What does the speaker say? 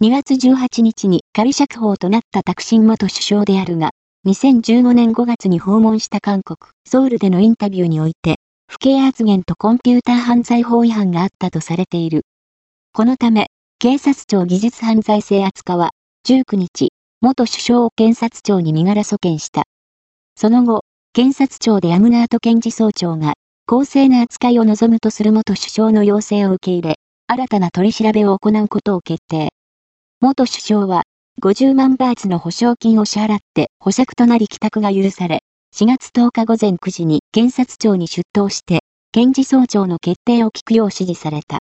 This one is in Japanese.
2月18日に仮釈放となったタクシン元首相であるが、2015年5月に訪問した韓国、ソウルでのインタビューにおいて、不敬発言とコンピューター犯罪法違反があったとされている。このため、警察庁技術犯罪制圧課は、19日、元首相を検察庁に身柄送検した。その後、検察庁でアムナート検事総長が、公正な扱いを望むとする元首相の要請を受け入れ、新たな取り調べを行うことを決定。元首相は、50万バーツの保証金を支払って保釈となり帰宅が許され、4月10日午前9時に検察庁に出頭して、検事総長の決定を聞くよう指示された。